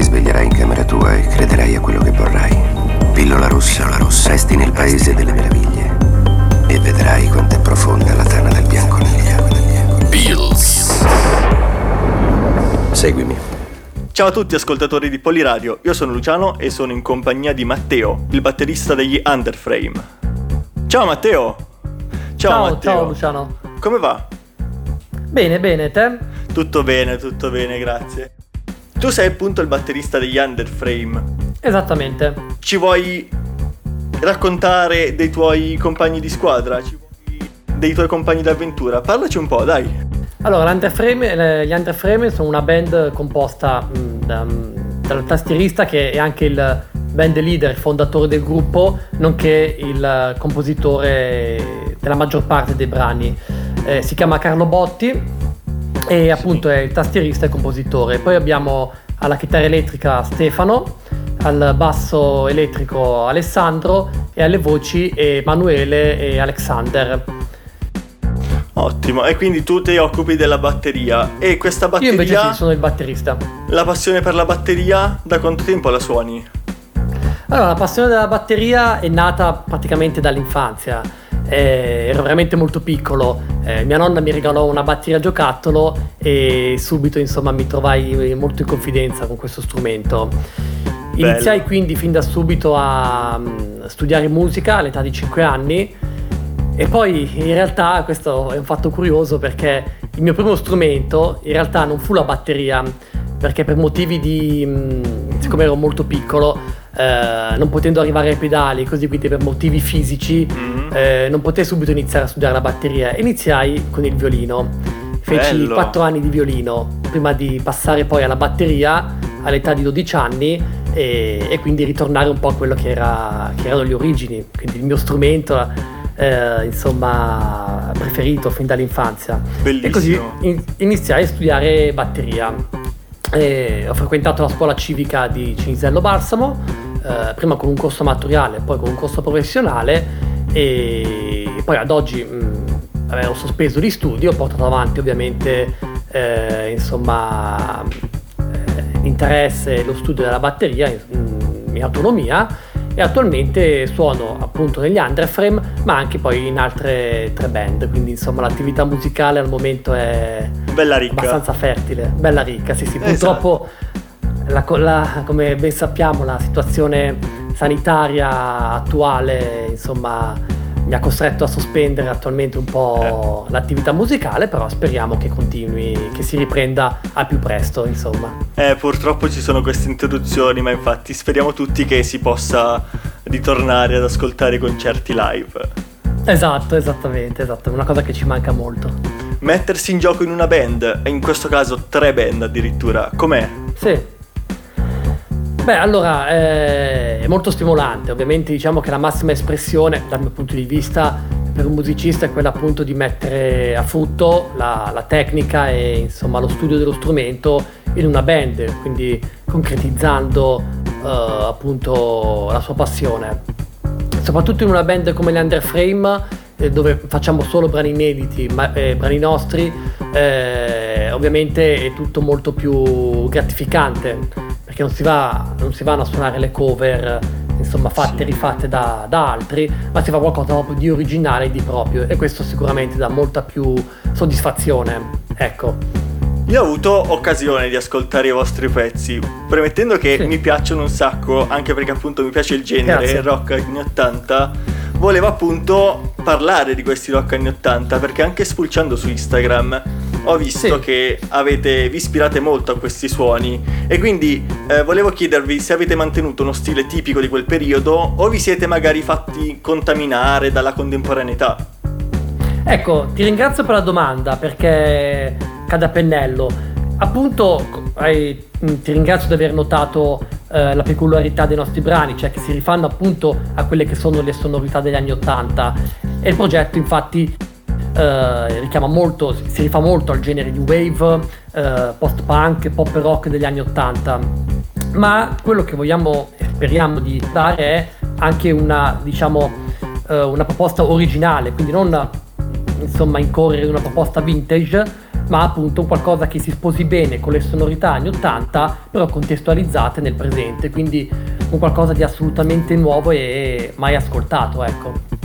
ti sveglierai in camera tua e crederai a quello che vorrai. Pillola rossa, la rossa, resti nel paese delle meraviglie e vedrai quanto è profonda la tana del bianconiglio. Pills. Seguimi. Ciao a tutti ascoltatori di Poliradio, io sono Luciano e sono in compagnia di Matteo, il batterista degli Underframe. Ciao Matteo! Ciao, Ciao, Matteo! ciao Luciano. Come va? Bene, bene, te? Tutto bene, tutto bene, grazie. Tu sei appunto il batterista degli Underframe. Esattamente. Ci vuoi raccontare dei tuoi compagni di squadra? Ci vuoi- dei tuoi compagni d'avventura? Parlaci un po', dai. Allora, gli Underframe sono una band composta da- mh, dal tastierista che è anche il band leader, fondatore del gruppo, nonché il compositore della maggior parte dei brani. Eh, si chiama Carlo Botti e appunto è il tastierista e compositore. Poi abbiamo alla chitarra elettrica Stefano, al basso elettrico Alessandro e alle voci Emanuele e Alexander. Ottimo, e quindi tu ti occupi della batteria. E questa Io invece batteria, sì, sono il batterista. la passione per la batteria, da quanto tempo la suoni? Allora, la passione della batteria è nata praticamente dall'infanzia. Eh, ero veramente molto piccolo. Eh, mia nonna mi regalò una batteria giocattolo e subito, insomma, mi trovai molto in confidenza con questo strumento. Iniziai Bello. quindi fin da subito a mm, studiare musica all'età di 5 anni e poi in realtà questo è un fatto curioso perché il mio primo strumento in realtà non fu la batteria perché per motivi di mm, siccome ero molto piccolo eh, non potendo arrivare ai pedali così quindi per motivi fisici Mhm. eh, non potei subito iniziare a studiare la batteria iniziai con il violino feci Bello. 4 anni di violino prima di passare poi alla batteria all'età di 12 anni e, e quindi ritornare un po' a quello che, era, che erano le origini quindi il mio strumento eh, insomma preferito fin dall'infanzia Bellissimo. e così in- iniziai a studiare batteria E ho frequentato la scuola civica di Cinisello Balsamo eh, prima con un corso amatoriale poi con un corso professionale e poi ad oggi mh, vabbè, ho sospeso gli studi ho portato avanti ovviamente eh, insomma eh, l'interesse e lo studio della batteria in, in autonomia e attualmente suono appunto negli Underframe ma anche poi in altre tre band quindi insomma l'attività musicale al momento è Bella ricca. abbastanza fertile bella ricca sì sì Esatto. purtroppo la- la- come ben sappiamo la situazione sanitaria attuale insomma mi ha costretto a sospendere attualmente un po' Eh. l'attività musicale però speriamo che continui che si riprenda al più presto insomma Eh, purtroppo ci sono queste interruzioni, ma infatti speriamo tutti che si possa ritornare ad ascoltare i concerti live. Esatto, esattamente, esatto, è una cosa che ci manca molto. Mettersi in gioco in una band, e in questo caso tre band addirittura, com'è? Sì. Beh, allora, eh, è molto stimolante, ovviamente diciamo che la massima espressione dal mio punto di vista per un musicista è quella appunto di mettere a frutto la, la tecnica e insomma lo studio dello strumento in una band, quindi concretizzando eh, appunto la sua passione. Soprattutto in una band come le Underframe eh, dove facciamo solo brani inediti, ma, eh, brani nostri, eh, ovviamente è tutto molto più gratificante perché non si, va, non si vanno a suonare le cover insomma fatte e rifatte da, da altri, ma si fa qualcosa proprio di originale e di proprio e questo sicuramente dà molta più soddisfazione. Ecco. Io ho avuto occasione di ascoltare i vostri pezzi, premettendo che Sì. mi piacciono un sacco, anche perché appunto mi piace il genere, Grazie. il rock anni 80. Volevo appunto parlare di questi rock anni 80 perché anche spulciando su Instagram ho visto Sì. che avete, vi ispirate molto a questi suoni e quindi eh, volevo chiedervi se avete mantenuto uno stile tipico di quel periodo o vi siete magari fatti contaminare dalla contemporaneità. Ecco, ti ringrazio per la domanda perché cade a pennello. Appunto, hai- mh, ti ringrazio di aver notato eh, la peculiarità dei nostri brani, cioè che si rifanno appunto a quelle che sono le sonorità degli anni Ottanta. E il progetto infatti eh, richiama molto, si rifà molto al genere new wave, eh, post-punk, pop rock degli anni Ottanta. Ma quello che vogliamo e speriamo di dare è anche una, diciamo, eh, una proposta originale, quindi non insomma incorrere in una proposta vintage, ma appunto qualcosa che si sposi bene con le sonorità anni 80, però contestualizzate nel presente, quindi un qualcosa di assolutamente nuovo e mai ascoltato, ecco.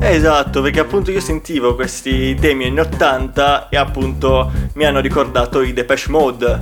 Esatto, perché appunto io sentivo questi temi anni 80 e appunto mi hanno ricordato i Depeche Mode.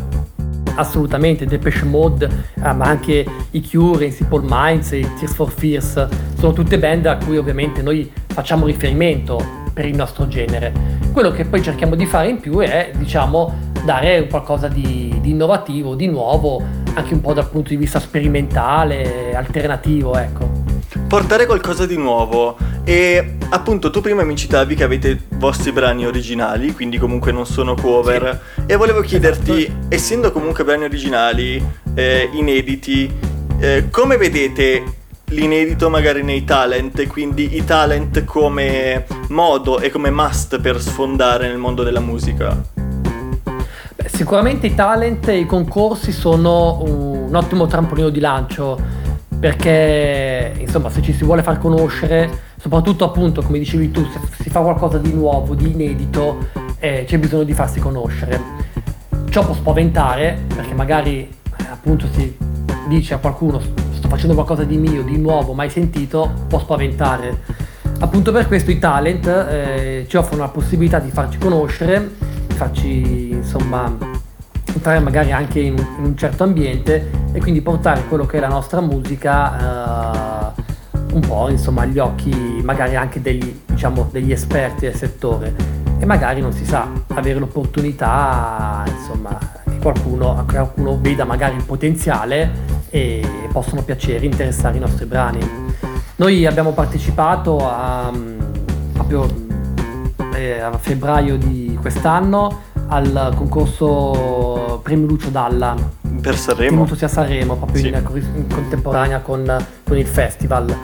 Assolutamente, Depeche Mode, eh, ma anche i Cure, i Simple Minds, i Tears for Fears, sono tutte band a cui ovviamente noi facciamo riferimento per il nostro genere. Quello che poi cerchiamo di fare in più è, diciamo, dare qualcosa di, di innovativo, di nuovo, anche un po' dal punto di vista sperimentale, alternativo, ecco portare qualcosa di nuovo e appunto tu prima mi citavi che avete vostri brani originali, quindi comunque non sono cover sì. e volevo chiederti, esatto. essendo comunque brani originali, eh, inediti, eh, come vedete l'inedito magari nei talent e quindi i talent come modo e come must per sfondare nel mondo della musica? Beh, sicuramente i talent e i concorsi sono un ottimo trampolino di lancio perché insomma se ci si vuole far conoscere, soprattutto appunto come dicevi tu, se si fa qualcosa di nuovo, di inedito, eh, c'è bisogno di farsi conoscere. Ciò può spaventare perché magari eh, appunto si dice a qualcuno sto facendo qualcosa di mio, di nuovo, mai sentito, può spaventare. Appunto per questo i talent eh, ci offrono la possibilità di farci conoscere, di farci insomma entrare magari anche in, in, un certo ambiente e quindi portare quello che è la nostra musica eh, un po' insomma agli occhi magari anche degli, diciamo, degli esperti del settore e magari non si sa avere l'opportunità insomma che qualcuno, qualcuno veda magari il potenziale e possono piacere, interessare i nostri brani. Noi abbiamo partecipato a, proprio eh, a febbraio di quest'anno al concorso Premio Lucio Dalla. Per Sanremo? Tenuto sia a Sanremo, proprio sì. in, in, contemporanea con, con, il festival.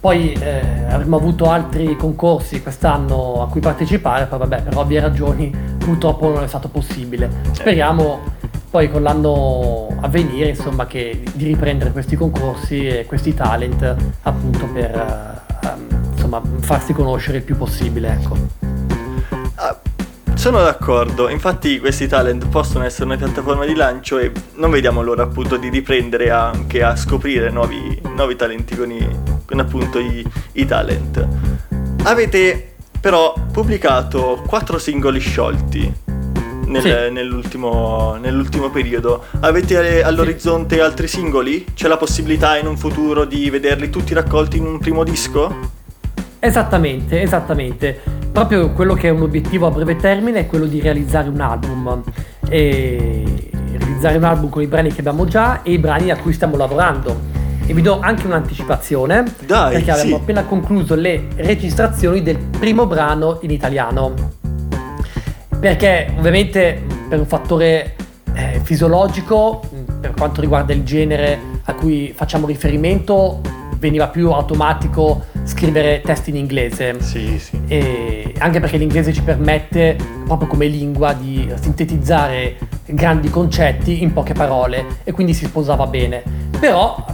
Poi eh, avremmo avuto altri concorsi quest'anno a cui partecipare, poi vabbè, per ovvie ragioni purtroppo non è stato possibile. Speriamo poi con l'anno a venire, insomma, che, di riprendere questi concorsi e questi talent appunto per eh, insomma, farsi conoscere il più possibile, ecco. Sono d'accordo, infatti questi talent possono essere una piattaforma di lancio e non vediamo l'ora appunto di riprendere anche a scoprire nuovi, nuovi talenti con, i, con appunto i, i talent. Avete però pubblicato quattro singoli sciolti nel, sì. nell'ultimo, nell'ultimo, periodo. Avete all'orizzonte altri singoli? C'è la possibilità in un futuro di vederli tutti raccolti in un primo disco? Esattamente, esattamente proprio quello che è un obiettivo a breve termine è quello di realizzare un album. E realizzare un album con i brani che abbiamo già e i brani a cui stiamo lavorando. E vi do anche un'anticipazione Dai, perché abbiamo sì. appena concluso le registrazioni del primo brano in italiano. Perché ovviamente per un fattore eh, fisiologico, per quanto riguarda il genere a cui facciamo riferimento, veniva più automatico scrivere testi in inglese. Sì, sì. E anche perché l'inglese ci permette, proprio come lingua, di sintetizzare grandi concetti in poche parole e quindi si sposava bene. Però,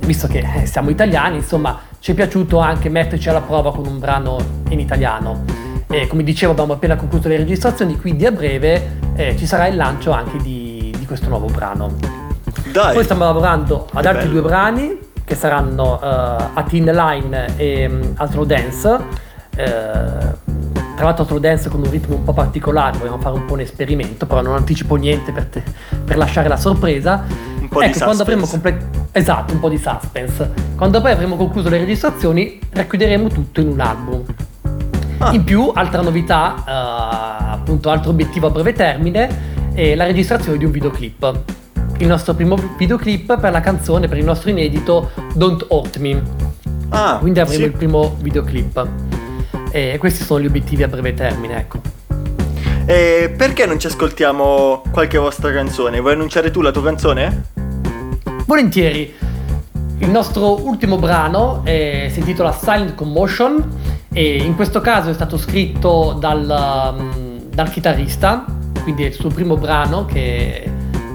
visto che eh, siamo italiani, insomma, ci è piaciuto anche metterci alla prova con un brano in italiano. E come dicevo, abbiamo appena concluso le registrazioni, quindi a breve eh, ci sarà il lancio anche di, di questo nuovo brano. Dai. Poi stiamo lavorando ad altri bello. due brani che saranno uh, A Teen Line e um, Altro Dance. Uh, tra l'altro Altro Dance con un ritmo un po' particolare, vogliamo fare un po' un esperimento, però non anticipo niente per, te, per lasciare la sorpresa. Un po' ecco, di quando avremo comple- Esatto, un po' di suspense. Quando poi avremo concluso le registrazioni, racchiuderemo tutto in un album. Ah. In più, altra novità, uh, appunto altro obiettivo a breve termine, è la registrazione di un videoclip il nostro primo videoclip per la canzone, per il nostro inedito Don't Hurt Me. Ah, Quindi avremo sì. il primo videoclip. E questi sono gli obiettivi a breve termine, ecco. E perché non ci ascoltiamo qualche vostra canzone? Vuoi annunciare tu la tua canzone? Volentieri. Il nostro ultimo brano eh, si intitola Silent Commotion e in questo caso è stato scritto dal, um, dal chitarrista, quindi è il suo primo brano che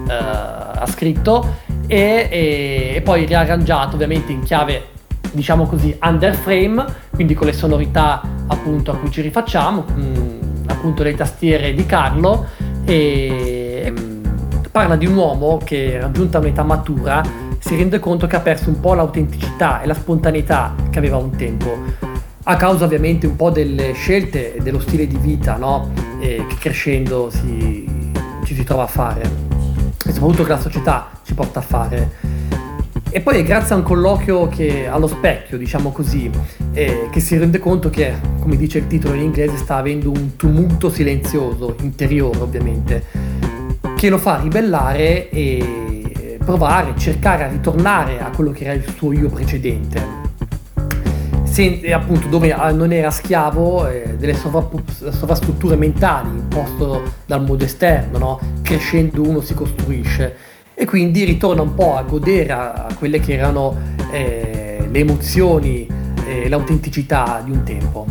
uh, ha scritto e, e, e poi riarrangiato ovviamente in chiave diciamo così under frame quindi con le sonorità appunto a cui ci rifacciamo mh, mm, appunto le tastiere di Carlo e ehm, parla di un uomo che raggiunta un'età matura si rende conto che ha perso un po' l'autenticità e la spontaneità che aveva un tempo a causa ovviamente un po' delle scelte e dello stile di vita no? che crescendo si, ci si trova a fare e soprattutto che la società ci porta a fare. E poi è grazie a un colloquio che, allo specchio, diciamo così, eh, che si rende conto che, come dice il titolo in inglese, sta avendo un tumulto silenzioso, interiore ovviamente, che lo fa ribellare e provare, cercare a ritornare a quello che era il suo io precedente. Sen- appunto dove ah, non era schiavo eh, delle sovra- sovrastrutture mentali imposte dal mondo esterno, no? crescendo uno si costruisce e quindi ritorna un po' a godere a, quelle che erano eh, le emozioni e l'autenticità di un tempo.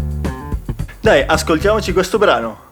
Dai, ascoltiamoci questo brano.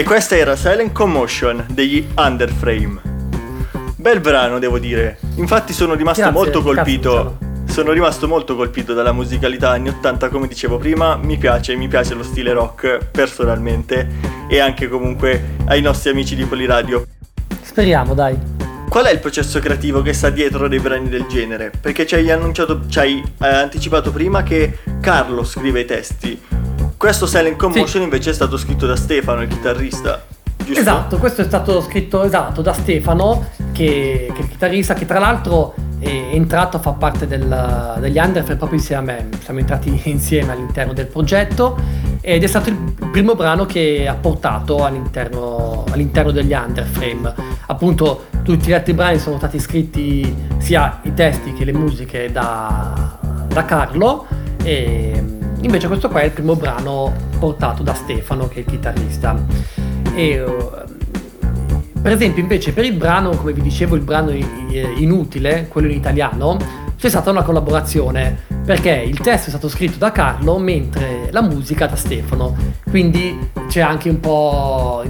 E questa era Silent Commotion degli Underframe. Bel brano, devo dire. Infatti sono rimasto Grazie, molto colpito. cazzo, Sono rimasto molto colpito dalla musicalità anni 80, come dicevo prima, mi piace, mi piace lo stile rock personalmente e anche comunque ai nostri amici di Poliradio. Speriamo, dai. Qual è il processo creativo che sta dietro dei brani del genere? Perché ci hai annunciato, ci hai eh, anticipato prima che Carlo scrive i testi. Questo Silent Commotion invece è stato scritto da Stefano, il chitarrista. Giusto? Esatto, questo è stato scritto esatto, da Stefano, che, che è il chitarrista, che tra l'altro è entrato a far parte del- degli Underframe proprio insieme a me. Siamo entrati insieme all'interno del progetto ed è stato il primo brano che ha portato all'interno, all'interno degli Underframe. Appunto, tutti gli altri brani sono stati scritti sia i testi che le musiche da, da Carlo e invece questo qua è il primo brano portato da Stefano che è il chitarrista. E, eh, per esempio, invece, per il brano, come vi dicevo, il brano inutile, quello in italiano, c'è stata una collaborazione perché il testo è stato scritto da Carlo mentre la musica da Stefano. Quindi c'è anche un po'.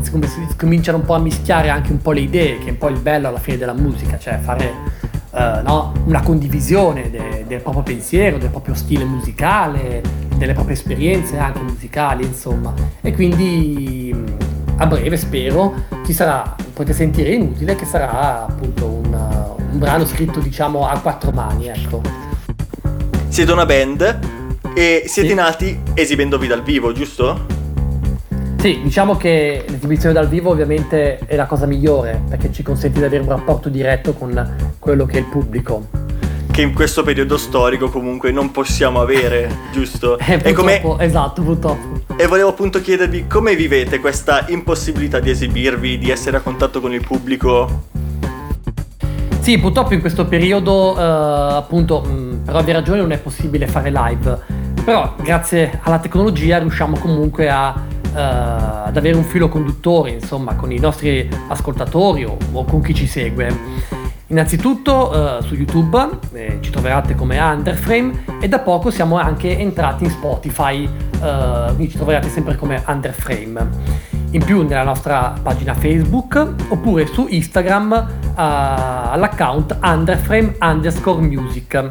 cominciano un po' a mischiare anche un po' le idee, che è un po' il bello alla fine della musica, cioè fare. eh, no? una condivisione de- del proprio pensiero, del proprio stile musicale, delle proprie esperienze anche musicali, insomma. E quindi a breve spero ci sarà, potete sentire inutile che sarà appunto un, un brano scritto diciamo a quattro mani, ecco. Siete una band e siete Sì. nati esibendovi dal vivo, giusto? Sì, diciamo che l'esibizione dal vivo ovviamente è la cosa migliore perché ci consente di avere un rapporto diretto con quello che è il pubblico. Che in questo periodo storico comunque non possiamo avere, giusto? Eh, e, come- esatto, purtroppo. e volevo appunto chiedervi come vivete questa impossibilità di esibirvi, di essere a contatto con il pubblico? Sì, purtroppo in questo periodo, eh, appunto, mh, per ovvie ragioni non è possibile fare live. Però grazie alla tecnologia riusciamo comunque a, eh, ad avere un filo conduttore, insomma, con i nostri ascoltatori o, o con chi ci segue. Innanzitutto eh, su YouTube eh, ci troverete come Underframe e da poco siamo anche entrati in Spotify, eh, quindi ci troverete sempre come Underframe. In più nella nostra pagina Facebook oppure su Instagram eh, all'account underframe underscore music.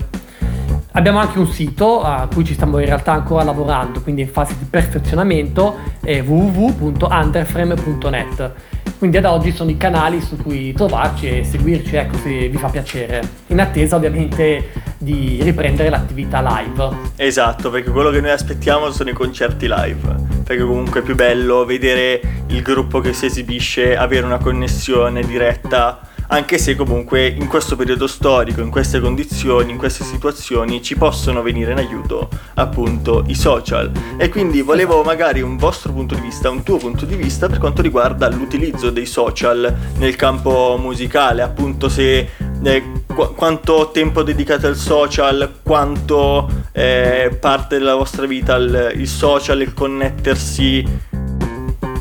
Abbiamo anche un sito a cui ci stiamo in realtà ancora lavorando, quindi in fase di perfezionamento, è www.underframe.net. Quindi ad oggi sono i canali su cui trovarci e seguirci, ecco, se vi fa piacere. In attesa ovviamente di riprendere l'attività live. Esatto, perché quello che noi aspettiamo sono i concerti live. Perché comunque è più bello vedere il gruppo che si esibisce, avere una connessione diretta. Anche se comunque in questo periodo storico, in queste condizioni, in queste situazioni ci possono venire in aiuto appunto i social. E quindi volevo magari un vostro punto di vista, un tuo punto di vista per quanto riguarda l'utilizzo dei social nel campo musicale, appunto se eh, qu- quanto tempo dedicate al social, quanto eh, parte della vostra vita il, il social, il connettersi.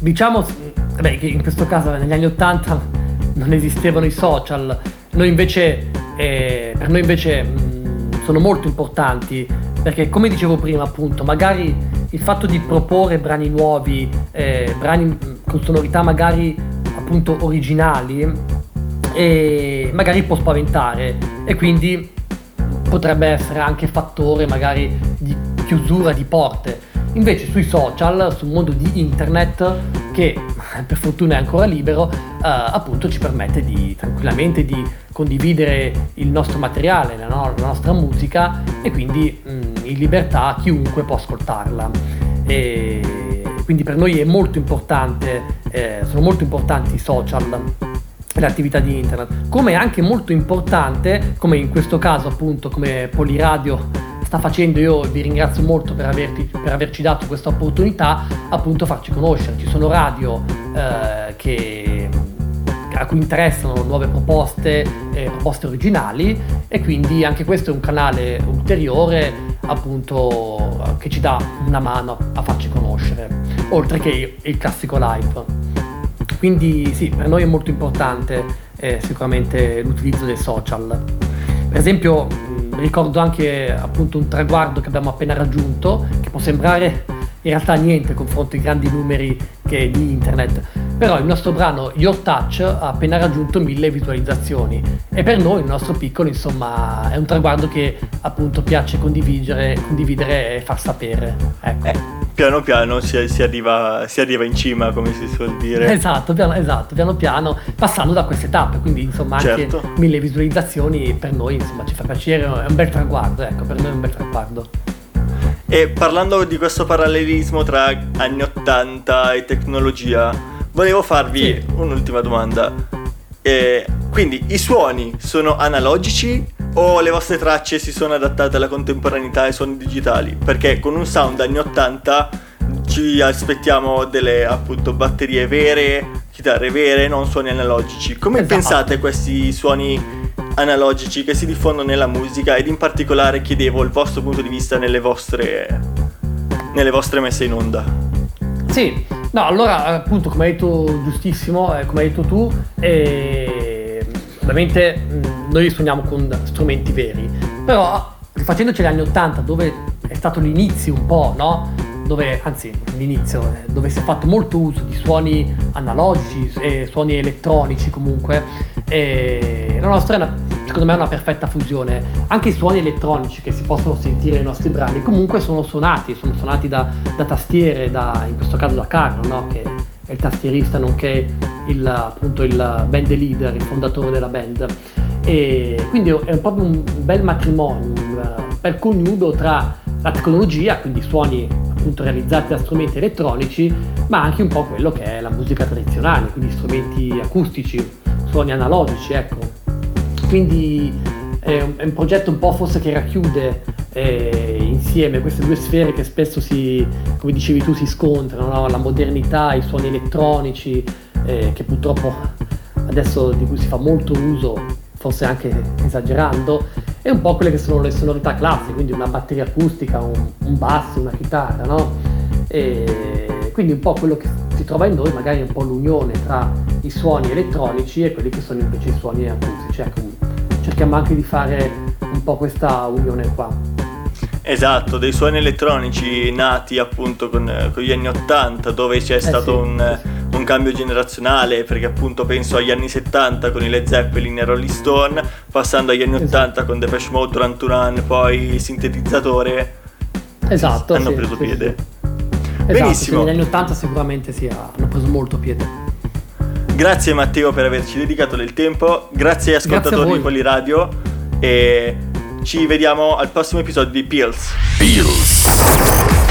Diciamo beh, che in questo caso negli anni 80 non esistevano i social, noi invece, eh, per noi invece mh, sono molto importanti perché come dicevo prima appunto magari il fatto di proporre brani nuovi, eh, brani mh, con sonorità magari appunto originali e magari può spaventare e quindi potrebbe essere anche fattore magari di chiusura di porte. Invece sui social, sul mondo di internet, che per fortuna è ancora libero, eh, appunto ci permette di tranquillamente di condividere il nostro materiale, la, no- la nostra musica e quindi mh, in libertà chiunque può ascoltarla. E quindi per noi è molto importante, eh, sono molto importanti i social le attività di internet, come è anche molto importante, come in questo caso appunto come Poliradio sta facendo, io vi ringrazio molto per, averti, per averci dato questa opportunità, appunto farci conoscere, ci sono radio eh, che a cui interessano nuove proposte, eh, proposte originali e quindi anche questo è un canale ulteriore appunto che ci dà una mano a farci conoscere, oltre che il classico live. Quindi sì, per noi è molto importante eh, sicuramente l'utilizzo dei social. Per esempio ricordo anche appunto un traguardo che abbiamo appena raggiunto, che può sembrare in realtà niente confronto ai grandi numeri di internet, però il nostro brano Your Touch ha appena raggiunto mille visualizzazioni e per noi, il nostro piccolo, insomma, è un traguardo che appunto piace condividere, condividere e far sapere. Ecco. Eh piano piano si, si, arriva, si, arriva, in cima, come si suol dire. Esatto, piano, esatto, piano piano, passando da queste tappe, quindi insomma certo. anche mille visualizzazioni per noi insomma ci fa piacere, è un bel traguardo, ecco, per noi è un bel traguardo. E parlando di questo parallelismo tra anni 80 e tecnologia, volevo farvi sì. un'ultima domanda. E quindi i suoni sono analogici o le vostre tracce si sono adattate alla contemporaneità ai suoni digitali? Perché con un sound anni 80 ci aspettiamo delle appunto batterie vere, chitarre vere, non suoni analogici. Come esatto. pensate questi suoni analogici che si diffondono nella musica ed in particolare chiedevo il vostro punto di vista nelle vostre, nelle vostre messe in onda? Sì, no, allora appunto come hai detto giustissimo, eh, come hai detto tu, eh, ovviamente mh, noi suoniamo con strumenti veri, però rifacendoci agli anni 80 dove è stato l'inizio un po', no? dove, anzi l'inizio, eh, dove si è fatto molto uso di suoni analogici e suoni elettronici comunque, e la nostra è una, secondo me è una perfetta fusione. Anche i suoni elettronici che si possono sentire nei nostri brani comunque sono suonati, sono suonati da, da tastiere, da, in questo caso da Carlo, no? che è il tastierista nonché il, appunto il band leader, il fondatore della band. E quindi è proprio un bel matrimonio, un bel coniugo tra la tecnologia, quindi suoni appunto realizzati da strumenti elettronici, ma anche un po' quello che è la musica tradizionale, quindi strumenti acustici, suoni analogici, ecco. Quindi è un, è un progetto un po' forse che racchiude eh, insieme queste due sfere che spesso si, come dicevi tu, si scontrano, no? la modernità, i suoni elettronici, eh, che purtroppo adesso di cui si fa molto uso, forse anche esagerando, e un po' quelle che sono le sonorità classiche, quindi una batteria acustica, un, un basso, una chitarra, no? E quindi un po' quello che si trova in noi, magari un po' l'unione tra i suoni elettronici e quelli che sono invece i suoni acustici. Ecco, cerchiamo anche di fare un po' questa unione qua. Esatto, dei suoni elettronici nati appunto con, con gli anni 80 dove c'è eh stato sì, un, un cambio generazionale perché appunto penso agli anni 70 con i Led Zeppelin e Rolling Stone passando agli anni esatto. 80 con Depeche Mode, Duran poi sintetizzatore esatto hanno sì, preso sì, piede. sì. benissimo. Negli anni 80 sicuramente sì, hanno preso molto piede. Grazie Matteo per averci dedicato del tempo. Grazie agli ascoltatori grazie di Poliradio. E ci vediamo al prossimo episodio di Pills. Pills